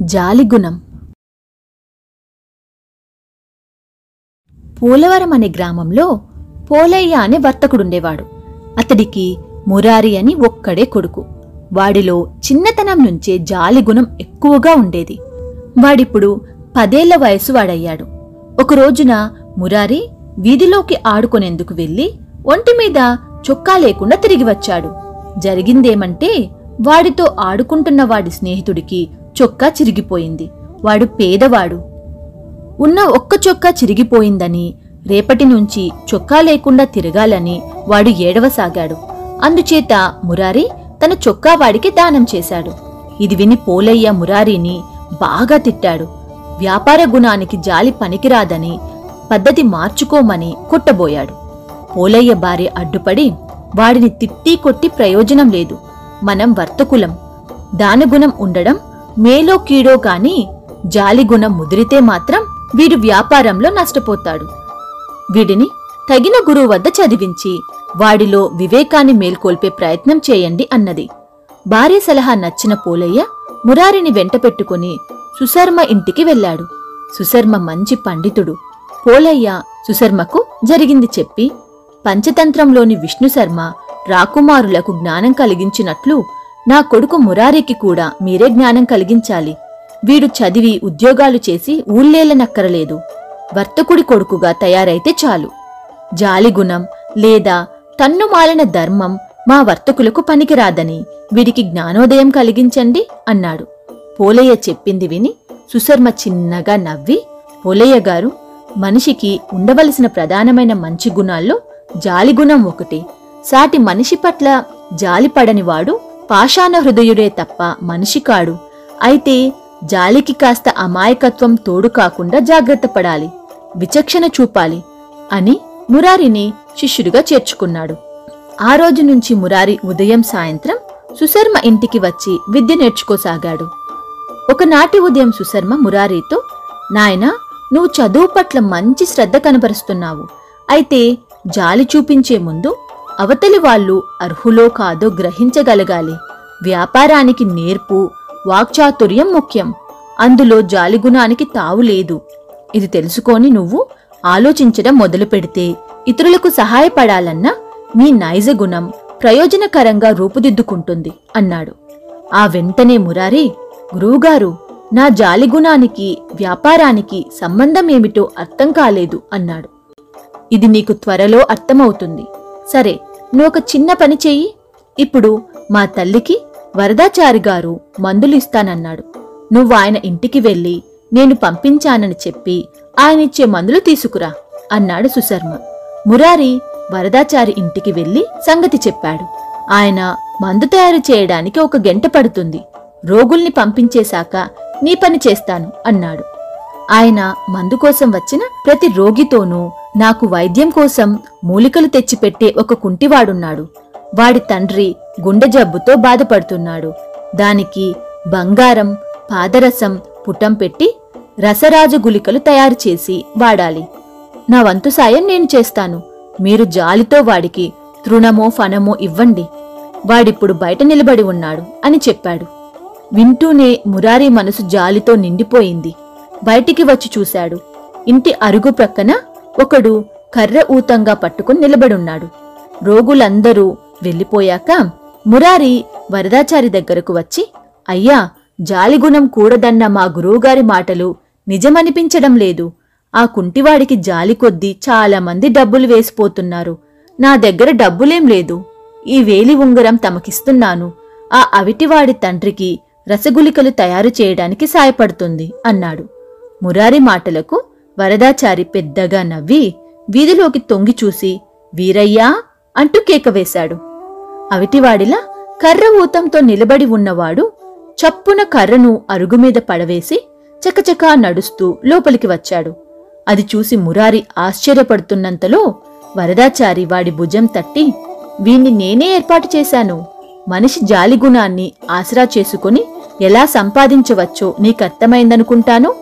జాలిగుణం. పోలవరం అనే గ్రామంలో పోలయ్య అనే వర్తకుడుండేవాడు. అతడికి మురారి అని ఒక్కడే కొడుకు. వాడిలో చిన్నతనం నుంచే జాలిగుణం ఎక్కువగా ఉండేది. వాడిప్పుడు పదేళ్ళ వయసు వాడయ్యాడు. ఒక రోజున మురారి వీధిలోకి ఆడుకునేందుకు వెళ్ళి ఒంటి మీద చొక్కా లేకుండా తిరిగి వచ్చాడు. జరిగిందేమంటే వాడితో ఆడుకుంటున్న వాడి స్నేహితుడికి చొక్కా చిరిగిపోయింది. వాడు పేదవాడు. ఉన్న ఒక్క చొక్కా చిరిగిపోయిందని రేపటి నుంచి చొక్కా లేకుండా తిరగాలని వాడు ఏడవసాగాడు. అందుచేత మురారి తన చొక్కా వాడికి దానం చేశాడు. ఇది విని పోలయ్య మురారిని బాగా తిట్టాడు. వ్యాపార గుణానికి జాలి పనికిరాదని పద్ధతి మార్చుకోమని కొట్టబోయాడు. పోలయ్య భార్య అడ్డుపడి వాడిని తిట్టి కొట్టి ప్రయోజనం లేదు. మనం వర్తకులం. దానగుణం ఉండడం మేలో కీడో కాని జాలిగుణం ముదిరితే మాత్రం వీడు వ్యాపారంలో నష్టపోతాడు. వీడిని తగిన గురువు వద్ద చదివించి వాడిలో వివేకాన్ని మేల్కొల్పే ప్రయత్నం చేయండి అన్నది. భార్య సలహా నచ్చిన పోలయ్య మురారిని వెంట పెట్టుకుని సుశర్మ ఇంటికి వెళ్ళాడు. సుశర్మ మంచి పండితుడు. పోలయ్య సుశర్మకు జరిగింది చెప్పి పంచతంత్రంలోని విష్ణుశర్మ రాకుమారులకు జ్ఞానం కలిగించినట్లు నా కొడుకు మురారికి కూడా మీరే జ్ఞానం కలిగించాలి. వీడు చదివి ఉద్యోగాలు చేసి ఊళ్ళేలనక్కరలేదు వర్తకుడి కొడుకుగా తయారైతే చాలు. జాలిగుణం లేదా తన్నుమాలిన ధర్మం మా వర్తకులకు పనికిరాదని వీడికి జ్ఞానోదయం కలిగించండి అన్నాడు. పోలయ్య చెప్పింది విని సుశర్మ చిన్నగా నవ్వి పోలయ్య గారు మనిషికి ఉండవలసిన ప్రధానమైన మంచి గుణాల్లో జాలిగుణం ఒకటి. సాటి మనిషి పట్ల జాలిపడనివాడు పాషాణ హృదయుడే తప్ప మనిషి కాడు. అయితే జాలికి కాస్త అమాయకత్వం తోడు కాకుండా జాగ్రత్త పడాలి విచక్షణ చూపాలి అని మురారిని శిష్యుడిగా చేర్చుకున్నాడు. ఆ రోజు నుంచి మురారి ఉదయం సాయంత్రం సుశర్మ ఇంటికి వచ్చి విద్య నేర్చుకోసాగాడు. ఒకనాటి ఉదయం సుశర్మ మురారితో నాయనా నువ్వు చదువు పట్ల మంచి శ్రద్ధ కనబరుస్తున్నావు. అయితే జాలి చూపించే ముందు అవతలి వాళ్ళు అర్హులో కాదో గ్రహించగలగాలి. వ్యాపారానికి నేర్పు వాక్చాతుర్యం ముఖ్యం. అందులో జాలిగుణానికి తావు లేదు. ఇది తెలుసుకొని నువ్వు ఆలోచించడం మొదలు పెడితే ఇతరులకు సహాయపడాలన్న నీ నైజ గుణం ప్రయోజనకరంగా రూపుదిద్దుకుంటుంది అన్నాడు. ఆ వెంటనే మురారి గురువుగారు నా జాలిగుణానికి వ్యాపారానికి సంబంధం ఏమిటో అర్థం కాలేదు అన్నాడు. ఇది నీకు త్వరలో అర్థమవుతుంది. సరే నువ్వు ఒక చిన్న పని చెయ్యి. ఇప్పుడు మా తల్లికి వరదాచారి గారు మందులు ఇస్తానన్నాడు. నువ్వు ఆయన ఇంటికి వెళ్ళి నేను పంపించానని చెప్పి ఆయనిచ్చే మందులు తీసుకురా అన్నాడు సుశర్మ. మురారి వరదాచారి ఇంటికి వెళ్ళి సంగతి చెప్పాడు. ఆయన మందు తయారు చేయడానికి ఒక గంట పడుతుంది. రోగుల్ని పంపించేశాక నీ పని చేస్తాను అన్నాడు. ఆయన మందు కోసం వచ్చిన ప్రతి రోగితోనూ నాకు వైద్యం కోసం మూలికలు తెచ్చిపెట్టే ఒక కుంటివాడున్నాడు. వాడి తండ్రి గుండె జబ్బుతో బాధపడుతున్నాడు. దానికి బంగారం పాదరసం పుటం పెట్టి రసరాజు గుళికలు తయారు చేసి వాడాలి. నా వంతు సాయం నేను చేస్తాను. మీరు జాలితో వాడికి తృణమో ఫనమో ఇవ్వండి. వాడిప్పుడు బయట నిలబడి ఉన్నాడు అని చెప్పాడు. వింటూనే మురారి మనసు జాలితో నిండిపోయింది. బయటికి వచ్చి చూశాడు. ఇంటి అరుగు ప్రక్కన ఒకడు కర్ర ఊతంగా పట్టుకుని నిలబడున్నాడు. రోగులందరూ వెళ్ళిపోయాక మురారి వరదాచారి దగ్గరకు వచ్చి అయ్యా జాలిగుణం కూడదన్న మా గురువుగారి మాటలు నిజమనిపించడం లేదు. ఆ కుంటివాడికి జాలి కొద్దీ చాలామంది డబ్బులు వేసిపోతున్నారు. నా దగ్గర డబ్బులేం లేదు. ఈ వేలి ఉంగరం తమకిస్తున్నాను. ఆ అవిటివాడి తండ్రికి రసగులికలు తయారు చేయడానికి సాయపడుతుంది అన్నాడు. మురారి మాటలకు వరదాచారి పెద్దగా నవ్వి వీధిలోకి తొంగి చూసి వీరయ్యా అంటూ కేక వేశాడు. అవిటివాడిలా కర్ర ఊతంతో నిలబడి ఉన్నవాడు చప్పున కర్రను అరుగుమీద పడవేసి చకచకా నడుస్తూ లోపలికి వచ్చాడు. అది చూసి మురారి ఆశ్చర్యపడుతున్నంతలో వరదాచారి వాడి భుజం తట్టి వీణ్ణి నేనే ఏర్పాటు చేశాను. మనిషి జాలిగుణాన్ని ఆసరా చేసుకుని ఎలా సంపాదించవచ్చో నీకర్థమైందనుకుంటాను.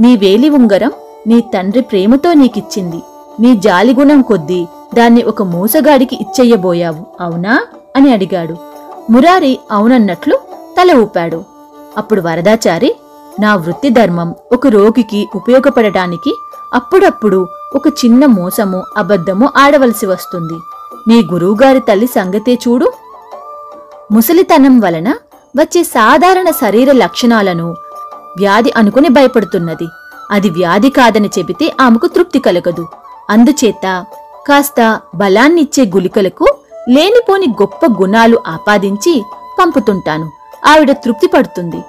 నీ వేలి ఉంగరం నీ తండ్రి ప్రేమతో నీకిచ్చింది. నీ జాలిగుణం కొద్దీ దాన్ని ఒక మోసగాడికి ఇచ్చెయ్యబోయావు అవునా? అని అడిగాడు. మురారి అవునన్నట్లు తల ఊపాడు. అప్పుడు వరదాచారి నా వృత్తి ధర్మం ఒక రోగికి ఉపయోగపడటానికి అప్పుడప్పుడు ఒక చిన్న మోసము అబద్ధము ఆడవలసి వస్తుంది. మీ గురువుగారి తల్లి సంగతే చూడు. ముసలితనం వలన వచ్చే సాధారణ శరీర లక్షణాలను వ్యాధి అనుకుని భయపడుతున్నది. అది వ్యాధి కాదని చెబితే ఆమెకు తృప్తి కలగదు. అందుచేత కాస్త బలాన్నిచ్చే గులికలకు లేనిపోని గొప్ప గుణాలు ఆపాదించి పంపుతుంటాను. ఆవిడ తృప్తి పడుతుంది.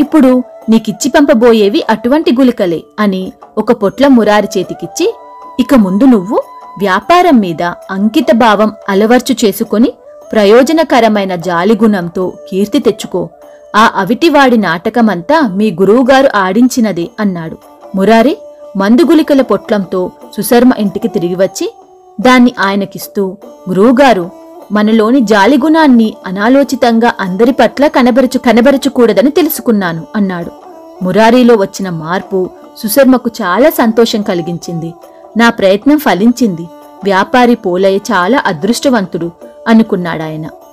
ఇప్పుడు నీకిచ్చి పంపబోయేవి అటువంటి గులికలే అని ఒక పొట్ల మురారి చేతికిచ్చి ఇక ముందు నువ్వు వ్యాపారం మీద అంకిత భావం అలవర్చు చేసుకొని ప్రయోజనకరమైన జాలిగుణంతో కీర్తి తెచ్చుకో. ఆ అవిటివాడి నాటకమంతా మీ గురువుగారు ఆడించినదే అన్నాడు. మురారి మందుగులికల పొట్లంతో సుశర్మ ఇంటికి తిరిగి వచ్చి దాన్ని ఆయనకిస్తూ గురువుగారు మనలోని జాలిగుణాన్ని అనాలోచితంగా అందరి పట్ల కనబరుచు కనబరచకూడదని తెలుసుకున్నాను అన్నాడు. మురారీలో వచ్చిన మార్పు సుశర్మకు చాలా సంతోషం కలిగించింది. నా ప్రయత్నం ఫలించింది. వ్యాపారి పోలయ్య చాలా అదృష్టవంతుడు అనుకున్నాడాయన.